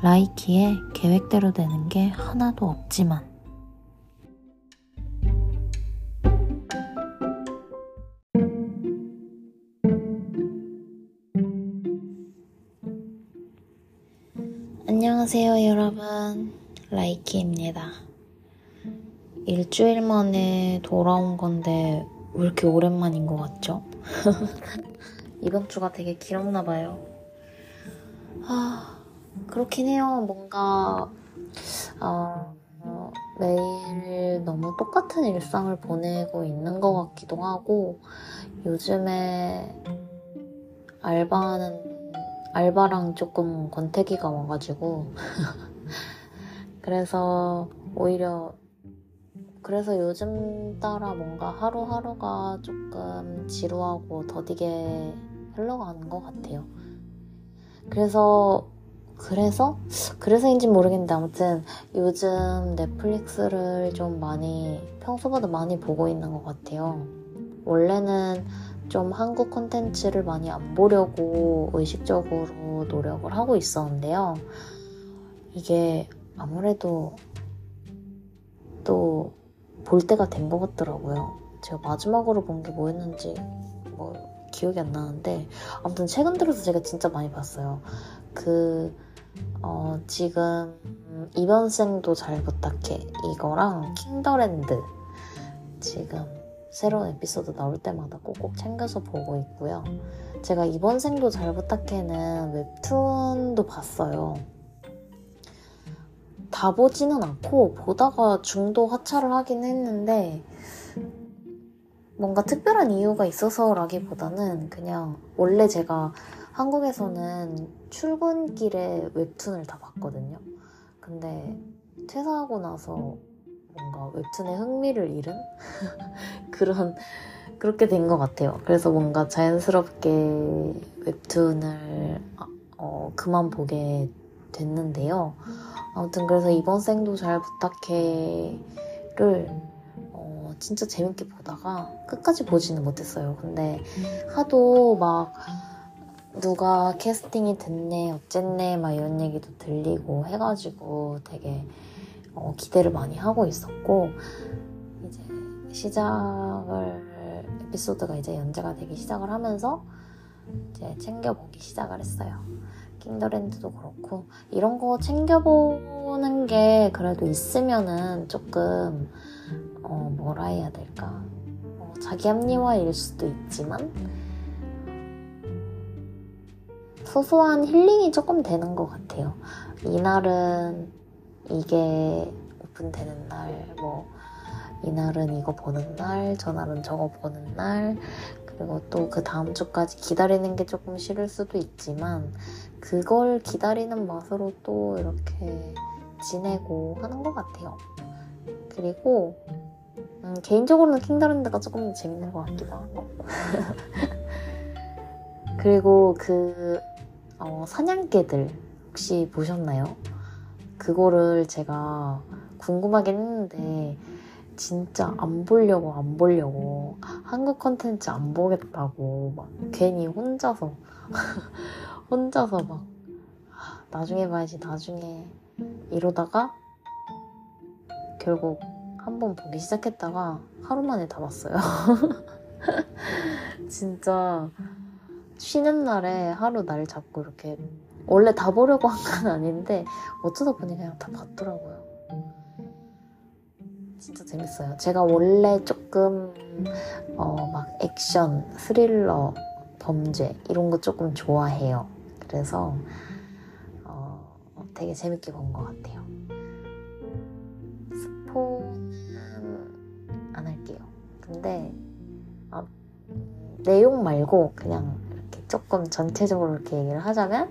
라이키에 계획대로 되는 게 하나도 없지만. 안녕하세요 여러분. 라이키입니다. 일주일 만에 돌아온 건데 왜 이렇게 오랜만인 것 같죠? 이번 주가 되게 길었나 봐요. 아 그렇긴 해요. 뭔가 어, 어, 매일 너무 똑같은 일상을 보내고 있는 것 같기도 하고 요즘에 알바는 알바랑 조금 권태기가 와가지고 그래서 오히려 그래서 요즘 따라 뭔가 하루하루가 조금 지루하고 더디게 흘러가는 것 같아요. 그래서 그래서 그래서인지 모르겠는데 아무튼 요즘 넷플릭스를 좀 많이 평소보다 많이 보고 있는 것 같아요. 원래는 좀 한국 콘텐츠를 많이 안 보려고 의식적으로 노력을 하고 있었는데요. 이게 아무래도 또 볼 때가 된 것 같더라고요. 제가 마지막으로 본 게 뭐였는지 뭐 기억이 안 나는데 아무튼 최근 들어서 제가 진짜 많이 봤어요. 그 어, 지금 이번생도 잘 부탁해 이거랑 킹더랜드 지금 새로운 에피소드 나올 때마다 꼭꼭 챙겨서 보고 있고요. 제가 이번생도 잘 부탁해는 웹툰도 봤어요. 다 보지는 않고 보다가 중도 하차를 하긴 했는데 뭔가 특별한 이유가 있어서라기보다는 그냥 원래 제가 한국에서는 출근길에 웹툰을 다 봤거든요. 근데 퇴사하고 나서 뭔가 웹툰에 흥미를 잃은 그런 그렇게 된 것 같아요. 그래서 뭔가 자연스럽게 웹툰을 어, 그만 보게 됐는데요. 아무튼 그래서 이번 생도 잘 부탁해를 어, 진짜 재밌게 보다가 끝까지 보지는 못했어요. 근데 하도 막 누가 캐스팅이 됐네, 어쨌네, 막 이런 얘기도 들리고 해가지고 되게 어, 기대를 많이 하고 있었고, 이제 시작을, 에피소드가 이제 연재가 되기 시작을 하면서 이제 챙겨보기 시작을 했어요. 킹더랜드도 그렇고, 이런 거 챙겨보는 게 그래도 있으면은 조금, 어, 뭐라 해야 될까. 어, 자기 합리화일 수도 있지만, 소소한 힐링이 조금 되는 것 같아요. 이날은 이게 오픈되는 날, 뭐, 이날은 이거 보는 날, 저날은 저거 보는 날, 그리고 또 그 다음 주까지 기다리는 게 조금 싫을 수도 있지만, 그걸 기다리는 맛으로 또 이렇게 지내고 하는 것 같아요. 그리고, 음, 개인적으로는 킹다랜드가 조금 재밌는 것 같기도 하고. 그리고 그 어, 사냥개들 혹시 보셨나요? 그거를 제가 궁금하긴 했는데 진짜 안 보려고 안 보려고 한국 컨텐츠 안 보겠다고 막 괜히 혼자서 혼자서 막 나중에 봐야지 나중에 이러다가 결국 한 번 보기 시작했다가 하루 만에 다 봤어요. 진짜 쉬는 날에 하루 날 잡고 이렇게 원래 다 보려고 한 건 아닌데 어쩌다 보니 그냥 다 봤더라고요. 진짜 재밌어요. 제가 원래 조금 어, 막 액션, 스릴러, 범죄 이런 거 조금 좋아해요. 그래서 어, 되게 재밌게 본 것 같아요. 스포는 안 할게요. 근데 아, 내용 말고 그냥 조금 전체적으로 이렇게 얘기를 하자면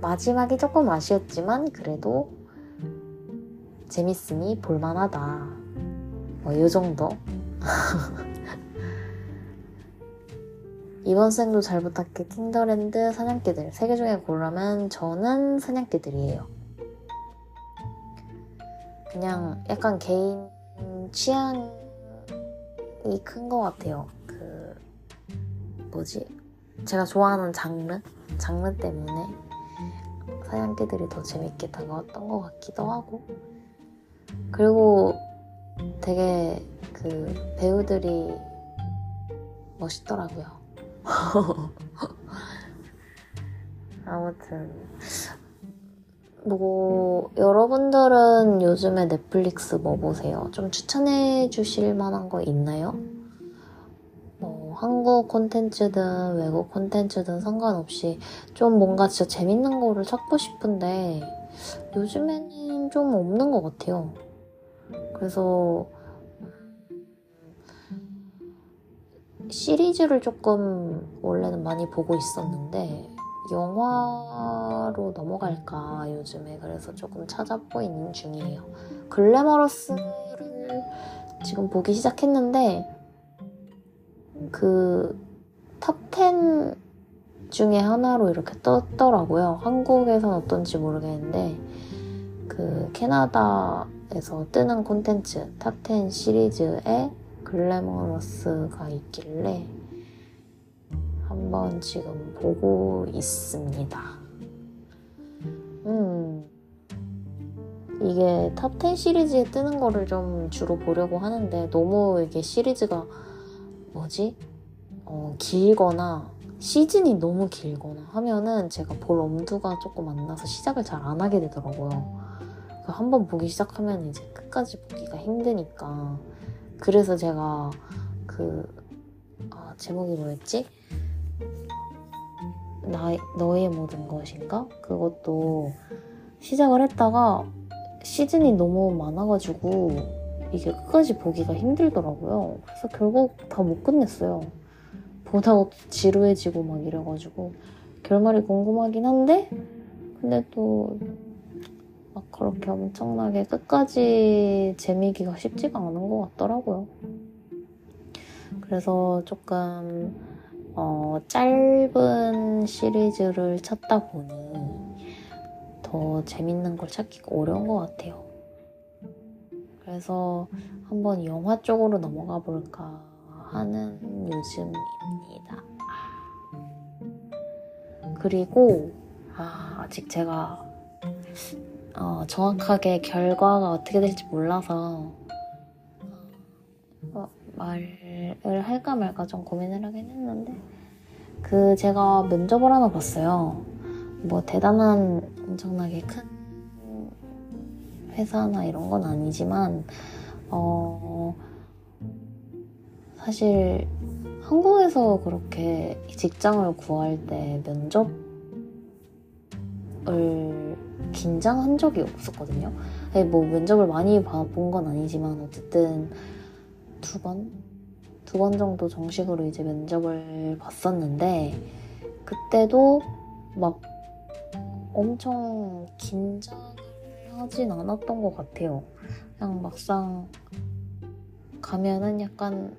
마지막이 조금 아쉬웠지만 그래도 재밌으니 볼만하다. 뭐 이 정도. 이번 생도 잘 부탁해 킹더랜드 사냥개들 세 개 중에 고르면 저는 사냥개들이에요. 그냥 약간 개인 취향이 큰 것 같아요. 뭐지? 제가 좋아하는 장르? 장르 때문에 사양기들이 더 재밌게 다가왔던 것 같기도 하고 그리고 되게 그 배우들이 멋있더라고요. 아무튼 뭐 여러분들은 요즘에 넷플릭스 뭐 보세요? 좀 추천해 주실 만한 거 있나요? 뭐 한국 콘텐츠든 외국 콘텐츠든 상관없이 좀 뭔가 진짜 재밌는 거를 찾고 싶은데 요즘에는 좀 없는 것 같아요. 그래서 시리즈를 조금 원래는 많이 보고 있었는데 영화로 넘어갈까 요즘에 그래서 조금 찾아보고 있는 중이에요. Glamorous를 지금 보기 시작했는데 그 top 10 중에 하나로 이렇게 떴더라고요. 한국에선 어떤지 모르겠는데 그 캐나다에서 뜨는 콘텐츠 top 10 시리즈에 Glamorous가 있길래 한번 지금 보고 있습니다. 음, 이게 top 10 시리즈에 뜨는 거를 좀 주로 보려고 하는데 너무 이게 시리즈가 뭐지? 어, 길거나 시즌이 너무 길거나 하면은 제가 볼 엄두가 조금 안 나서 시작을 잘 안 하게 되더라고요. 한 번 보기 시작하면 이제 끝까지 보기가 힘드니까 그래서 제가 그 아, 제목이 뭐였지? 나, 너의 모든 것인가? 그것도 시작을 했다가 시즌이 너무 많아가지고 이게 끝까지 보기가 힘들더라고요. 그래서 결국 다 못 끝냈어요. 보다가 지루해지고 막 이래가지고 결말이 궁금하긴 한데 근데 또 막 그렇게 엄청나게 끝까지 재미기가 쉽지가 않은 것 같더라고요. 그래서 조금 어, 짧은 시리즈를 찾다 보니 더 재밌는 걸 찾기가 어려운 것 같아요. 그래서 한번 영화 쪽으로 넘어가 볼까 하는 요즘입니다. 그리고 아, 아직 제가 어, 정확하게 결과가 어떻게 될지 몰라서 어, 말을 할까 말까 좀 고민을 하긴 했는데 그 제가 면접을 하나 봤어요. 뭐 대단한 엄청나게 큰 회사나 이런 건 아니지만 어 사실 한국에서 그렇게 직장을 구할 때 면접을 긴장한 적이 없었거든요. 뭐 면접을 많이 본건 아니지만 어쨌든 두 번? 두 번 정도 정식으로 이제 면접을 봤었는데 그때도 막 엄청 긴장을 하진 않았던 것 같아요. 그냥 막상 가면은 약간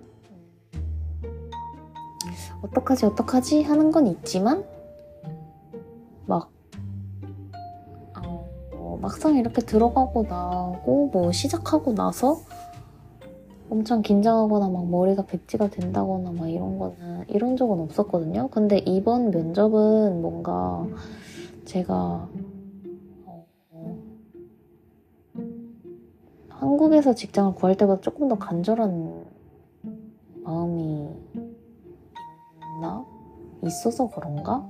어떡하지 어떡하지 하는 건 있지만 막 어, 막상 이렇게 들어가고 나고 뭐 시작하고 나서 엄청 긴장하거나 막 머리가 백지가 된다거나 막 이런 거는 이런 적은 없었거든요. 근데 이번 면접은 뭔가 제가 한국에서 직장을 구할 때보다 조금 더 간절한 마음이 있나? 있어서 그런가?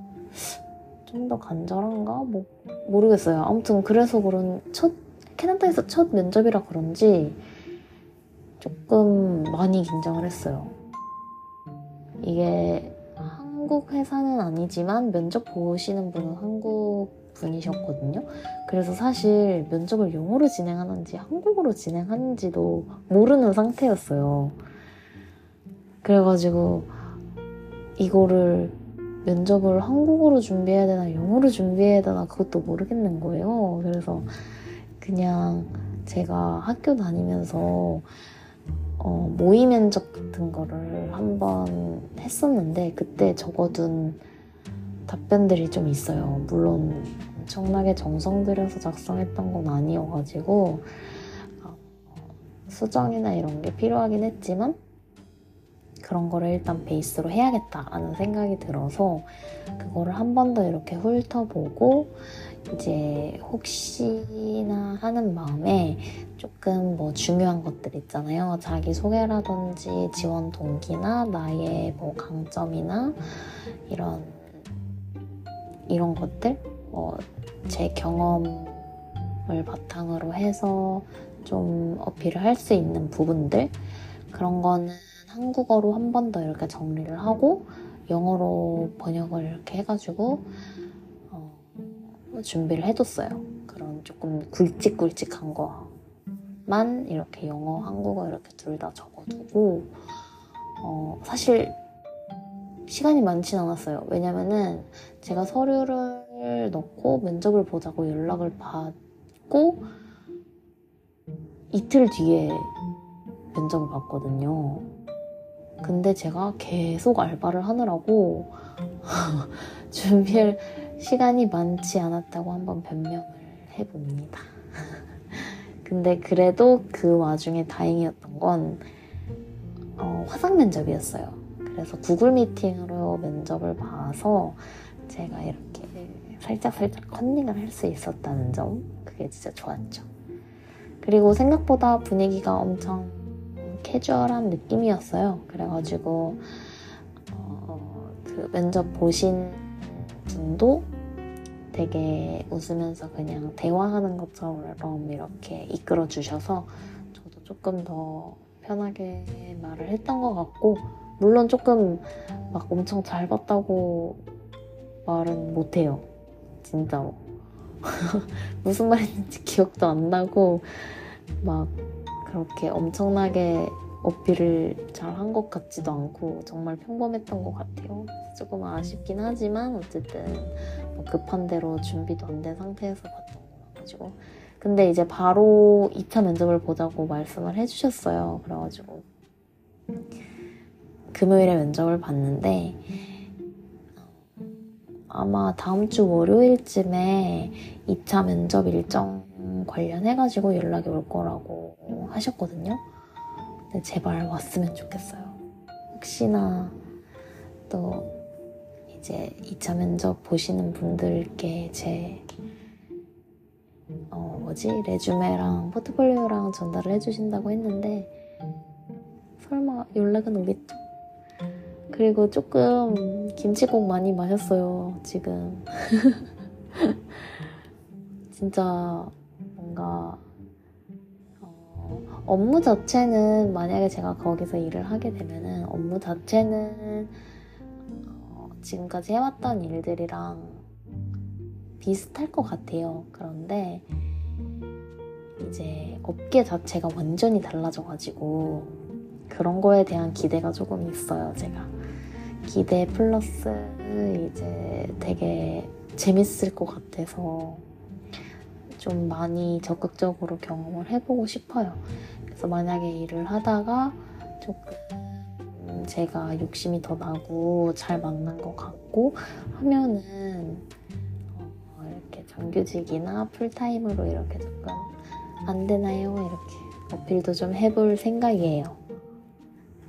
좀 더 간절한가? 뭐 모르겠어요. 아무튼 그래서 그런 첫 캐나다에서 첫 면접이라 그런지 조금 많이 긴장을 했어요. 이게 한국 회사는 아니지만 면접 보시는 분은 한국 분이셨거든요. 그래서 사실 면접을 영어로 진행하는지 한국어로 진행하는지도 모르는 상태였어요. 그래가지고 이거를 면접을 한국어로 준비해야 되나 영어로 준비해야 되나 그것도 모르겠는 거예요. 그래서 그냥 제가 학교 다니면서 어, 모의 면접 같은 거를 한번 했었는데 그때 적어둔 답변들이 좀 있어요. 물론 엄청나게 정성 들여서 작성했던 건 아니어가지고 어, 수정이나 이런 게 필요하긴 했지만 그런 거를 일단 베이스로 해야겠다라는 생각이 들어서 그거를 한 번 더 이렇게 훑어보고 이제 혹시나 하는 마음에 조금 뭐 중요한 것들 있잖아요. 자기 소개라든지 지원 동기나 나의 뭐 강점이나 이런 이런 것들 뭐제 경험을 바탕으로 해서 좀 어필을 할 수 있는 부분들 그런 거는 한국어로 한 번 더 이렇게 정리를 하고 영어로 번역을 이렇게 해가지고 어, 준비를 해뒀어요. 그런 조금 굵직굵직한 거만 이렇게 영어, 한국어 이렇게 둘 다 적어두고 어, 사실 시간이 많진 않았어요. 왜냐면은 제가 서류를 넣고 면접을 보자고 연락을 받고 이틀 뒤에 면접을 봤거든요. 근데 제가 계속 알바를 하느라고 준비할 시간이 많지 않았다고 한번 변명을 해봅니다. 근데 그래도 그 와중에 다행이었던 건 어, 화상 면접이었어요. 그래서 구글 미팅으로 면접을 봐서 제가 이렇게 살짝살짝 컨닝을 할 수 있었다는 점 그게 진짜 좋았죠. 그리고 생각보다 분위기가 엄청 캐주얼한 느낌이었어요. 그래가지고 어, 그 면접 보신 분도 되게 웃으면서 그냥 대화하는 것처럼 이렇게 이끌어 주셔서 저도 조금 더 편하게 말을 했던 것 같고 물론 조금 막 엄청 잘 봤다고 말은 못해요. 진짜로. 무슨 말인지 기억도 안 나고 막 그렇게 엄청나게 어필을 잘 한 것 같지도 않고 정말 평범했던 것 같아요. 조금 아쉽긴 하지만 어쨌든 뭐 급한 대로 준비도 안 된 상태에서 봤던 거라가지고 근데 이제 바로 2차 면접을 보자고 말씀을 해주셨어요. 그래가지고 금요일에 면접을 봤는데 아마 다음 주 월요일쯤에 2차 면접 일정 관련해가지고 연락이 올 거라고 하셨거든요. 근데 제발 왔으면 좋겠어요. 혹시나 또 이제 2차 면접 보시는 분들께 제 어, 뭐지? 레주메랑 포트폴리오랑 전달을 해주신다고 했는데 설마 연락은 오겠죠? 그리고 조금 김치국 많이 마셨어요, 지금. 진짜 뭔가 어, 업무 자체는 만약에 제가 거기서 일을 하게 되면은 업무 자체는 어, 지금까지 해왔던 일들이랑 비슷할 것 같아요. 그런데 이제 업계 자체가 완전히 달라져가지고 그런 거에 대한 기대가 조금 있어요, 제가. 기대 플러스 이제 되게 재밌을 것 같아서 좀 많이 적극적으로 경험을 해보고 싶어요. 그래서 만약에 일을 하다가 조금 제가 욕심이 더 나고 잘 맞는 것 같고 하면은 어 이렇게 정규직이나 풀타임으로 이렇게 조금 안 되나요? 이렇게 어필도 좀 해볼 생각이에요.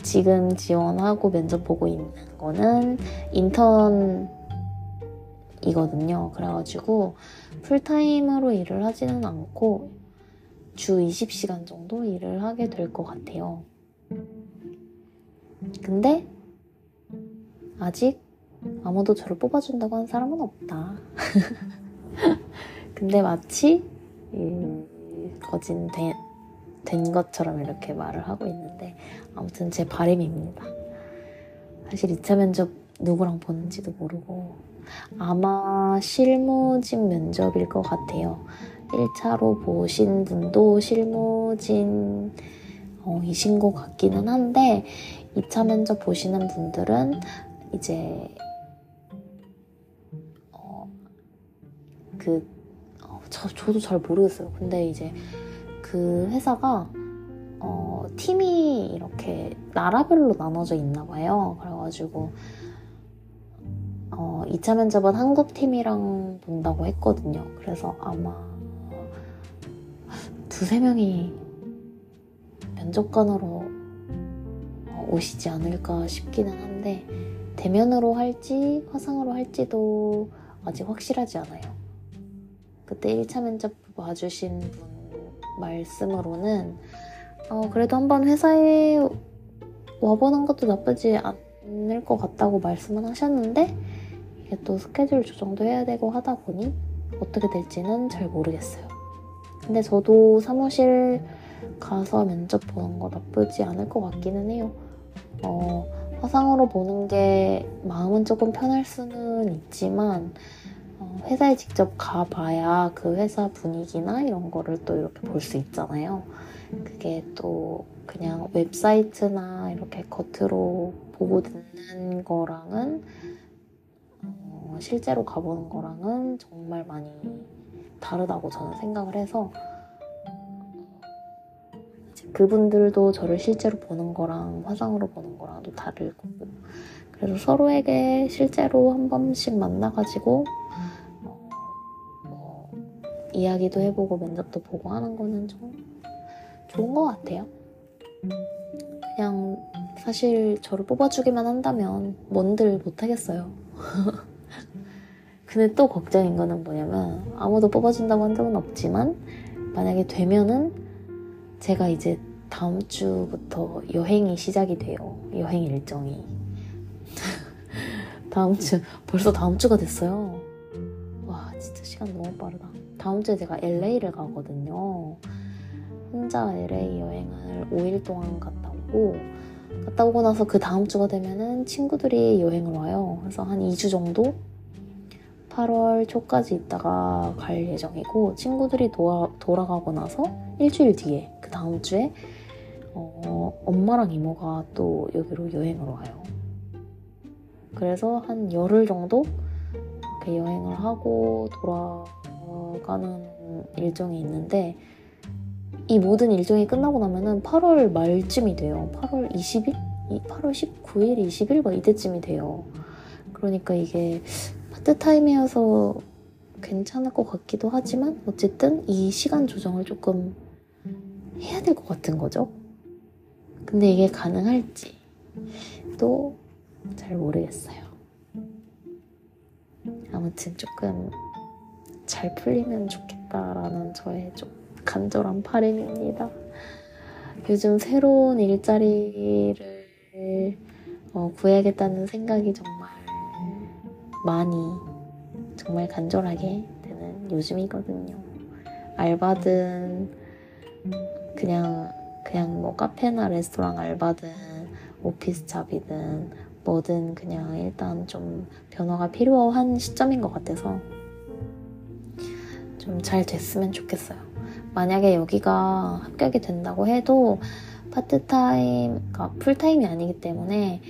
지금 지원하고 면접 보고 있는 거는 인턴이거든요. 그래가지고 풀타임으로 일을 하지는 않고 주 20시간 정도 일을 하게 될 것 같아요. 근데 아직 아무도 저를 뽑아준다고 한 사람은 없다. 근데 마치 거진 된, 된 것처럼 이렇게 말을 하고 있는데 아무튼 제 바람입니다. 사실 2차 면접 누구랑 보는지도 모르고 아마 실무진 면접일 것 같아요. 1차로 보신 분도 실무진 어, 이신 것 같기는 한데 2차 면접 보시는 분들은 이제 어, 그 어, 저, 저도 잘 모르겠어요. 근데 이제 그 회사가 어, 팀이 이렇게 나라별로 나눠져 있나 봐요. 그래가지고 어, 2차 면접은 한국 팀이랑 본다고 했거든요. 그래서 아마 두세 명이 면접관으로 오시지 않을까 싶기는 한데 대면으로 할지 화상으로 할지도 아직 확실하지 않아요. 그때 1차 면접 봐주신 분 말씀으로는 어, 그래도 한번 회사에 와보는 것도 나쁘지 않을 것 같다고 말씀은 하셨는데 이게 또 스케줄 조정도 해야 되고 하다 보니 어떻게 될지는 잘 모르겠어요. 근데 저도 사무실 가서 면접 보는 거 나쁘지 않을 것 같기는 해요. 어, 화상으로 보는 게 마음은 조금 편할 수는 있지만 어, 회사에 직접 가봐야 그 회사 분위기나 이런 거를 또 이렇게 볼 수 있잖아요. 그게 또 그냥 웹사이트나 이렇게 겉으로 보고 듣는 거랑은 어, 실제로 가보는 거랑은 정말 많이 다르다고 저는 생각을 해서 그분들도 저를 실제로 보는 거랑 화상으로 보는 거랑도 다를 거고 그래서 서로에게 실제로 한 번씩 만나가지고 이야기도 해보고 면접도 보고 하는 거는 좀 좋은 것 같아요. 그냥 사실 저를 뽑아주기만 한다면 뭔들 못하겠어요. 근데 또 걱정인 거는 뭐냐면 아무도 뽑아준다고 한 적은 없지만 만약에 되면은 제가 이제 다음 주부터 여행이 시작이 돼요. 여행 일정이. 다음 주, 벌써 다음 주가 됐어요. 와, 진짜 시간 너무 빠르다. 다음 주에 제가 LA를 가거든요. 혼자 LA 여행을 5일 동안 갔다 오고, 갔다 오고 나서 그 다음 주가 되면은 친구들이 여행을 와요. 그래서 한 2주 정도 8월 초까지 있다가 갈 예정이고 친구들이 도와, 돌아가고 나서 일주일 뒤에 그 다음 주에 어, 엄마랑 이모가 또 여기로 여행을 와요. 그래서 한 열흘 정도 이렇게 여행을 하고 돌아 가는 일정이 있는데 이 모든 일정이 끝나고 나면은 8월 말쯤이 돼요. 8월 20일? 8월 19일, 20일 막 이때쯤이 돼요. 그러니까 이게 파트타임이어서 괜찮을 것 같기도 하지만 어쨌든 이 시간 조정을 조금 해야 될 것 같은 거죠. 근데 이게 가능할지 또 잘 모르겠어요. 아무튼 조금 잘 풀리면 좋겠다라는 저의 좀 간절한 바람입니다. 요즘 새로운 일자리를 어, 구해야겠다는 생각이 정말 많이 정말 간절하게 되는 요즘이거든요. 알바든 그냥 그냥 뭐 카페나 레스토랑 알바든 오피스 잡이든 뭐든 그냥 일단 좀 변화가 필요한 시점인 것 같아서 좀 잘 됐으면 좋겠어요. 만약에 여기가 합격이 된다고 해도 파트타임, 그러니까 풀타임이 아니기 때문에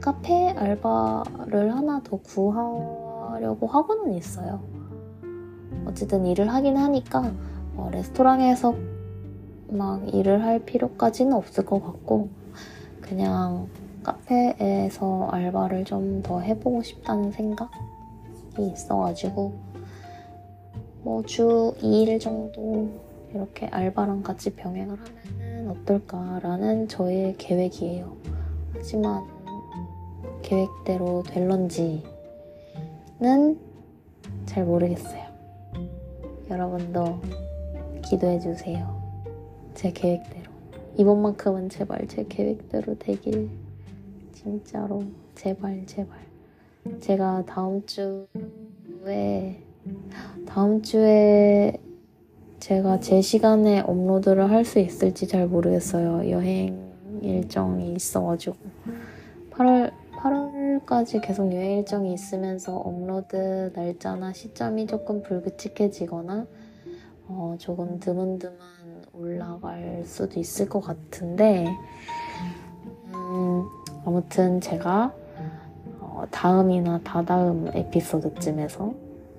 카페 알바를 하나 더 구하려고 하고는 있어요. 어쨌든 일을 하긴 하니까 어, 레스토랑에서 막 일을 할 필요까지는 없을 것 같고 그냥 카페에서 알바를 좀 더 해보고 싶다는 생각이 있어가지고 뭐 주 2일 정도 이렇게 알바랑 같이 병행을 하면 어떨까라는 저의 계획이에요. 하지만 계획대로 될런지는 잘 모르겠어요. 여러분도 기도해주세요. 제 계획대로. 이번만큼은 제발 제 계획대로 되길. 진짜로. 제발, 제발. 제가 다음 주에, 다음 주에 제가 제 시간에 업로드를 할 수 있을지 잘 모르겠어요. 여행 일정이 있어가지고. 8월, 8월까지 계속 여행 일정이 있으면서 업로드 날짜나 시점이 조금 불규칙해지거나 어, 조금 드문드문 올라갈 수도 있을 것 같은데 음, 아무튼 제가 어, 다음이나 다다음 에피소드쯤에서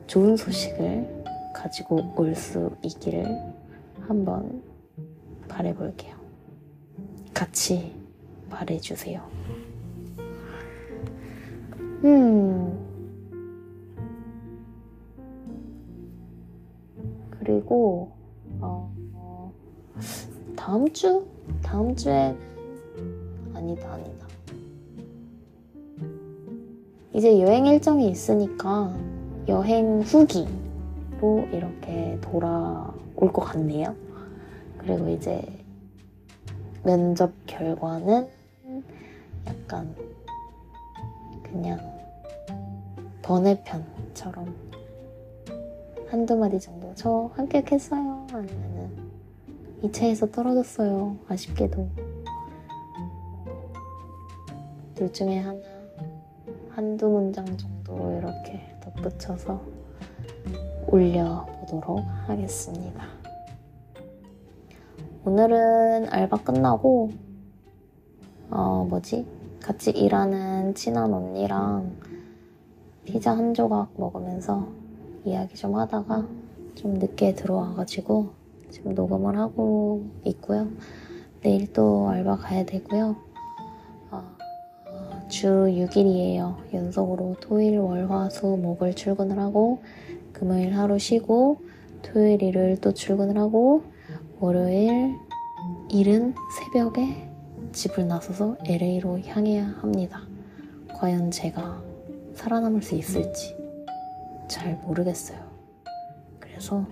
좋은 소식을 가지고 올 수 있기를 한번 바래볼게요. 같이 바래주세요. 음. 그리고 어, 어, 다음 주 다음 주에 아니다 아니다. 이제 여행 일정이 있으니까 여행 후기로 이렇게 돌아올 것 같네요. 그리고 이제 면접 결과는 약간 그냥 번외편처럼 한두 마디 정도 저 합격했어요 아니면은 2차에서 떨어졌어요. 아쉽게도. 둘 중에 하나 한두 문장 정도 이렇게 덧붙여서 올려보도록 하겠습니다. 오늘은 알바 끝나고 어 뭐지 같이 일하는 친한 언니랑 피자 한 조각 먹으면서 이야기 좀 하다가 좀 늦게 들어와가지고 지금 녹음을 하고 있고요. 내일 또 알바 가야 되고요. 어, 주 6일이에요. 연속으로 토일, 월, 화, 수, 목을 출근을 하고 금요일 하루 쉬고 토요일, 일요일 또 출근을 하고 월요일 일은 새벽에 집을 나서서 LA로 향해야 합니다. 과연 제가 살아남을 수 있을지 잘 모르겠어요. 그래서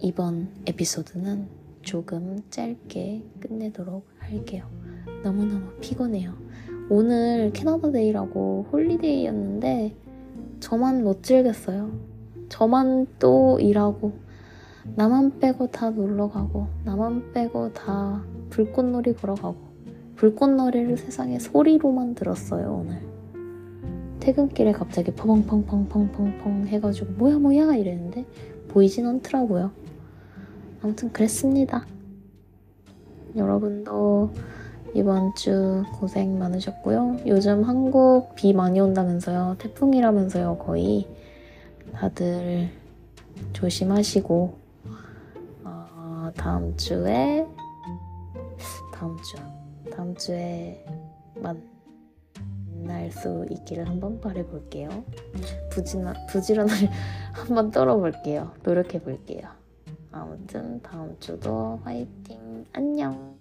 이번 에피소드는 조금 짧게 끝내도록 할게요. 너무너무 피곤해요. 오늘 Canada Day라고 holiday였는데 저만 못 즐겼어요. 저만 또 일하고 나만 빼고 다 놀러 가고 나만 빼고 다 불꽃놀이 보러 가고 불꽃놀이를 세상에 소리로만 들었어요 오늘. 퇴근길에 갑자기 펑펑펑펑펑펑 해가지고 뭐야 뭐야? 이랬는데 보이진 않더라고요. 아무튼 그랬습니다. 여러분도 이번 주 고생 많으셨고요 요즘 한국 비 많이 온다면서요 태풍이라면서요 거의 다들 조심하시고 어, 다음 주에 다음 주 다음 주에 만날 수 있기를 한번 바래볼게요. 부지런 부지런을 한번 떨어볼게요. 노력해볼게요. 아무튼 다음 주도 화이팅 안녕.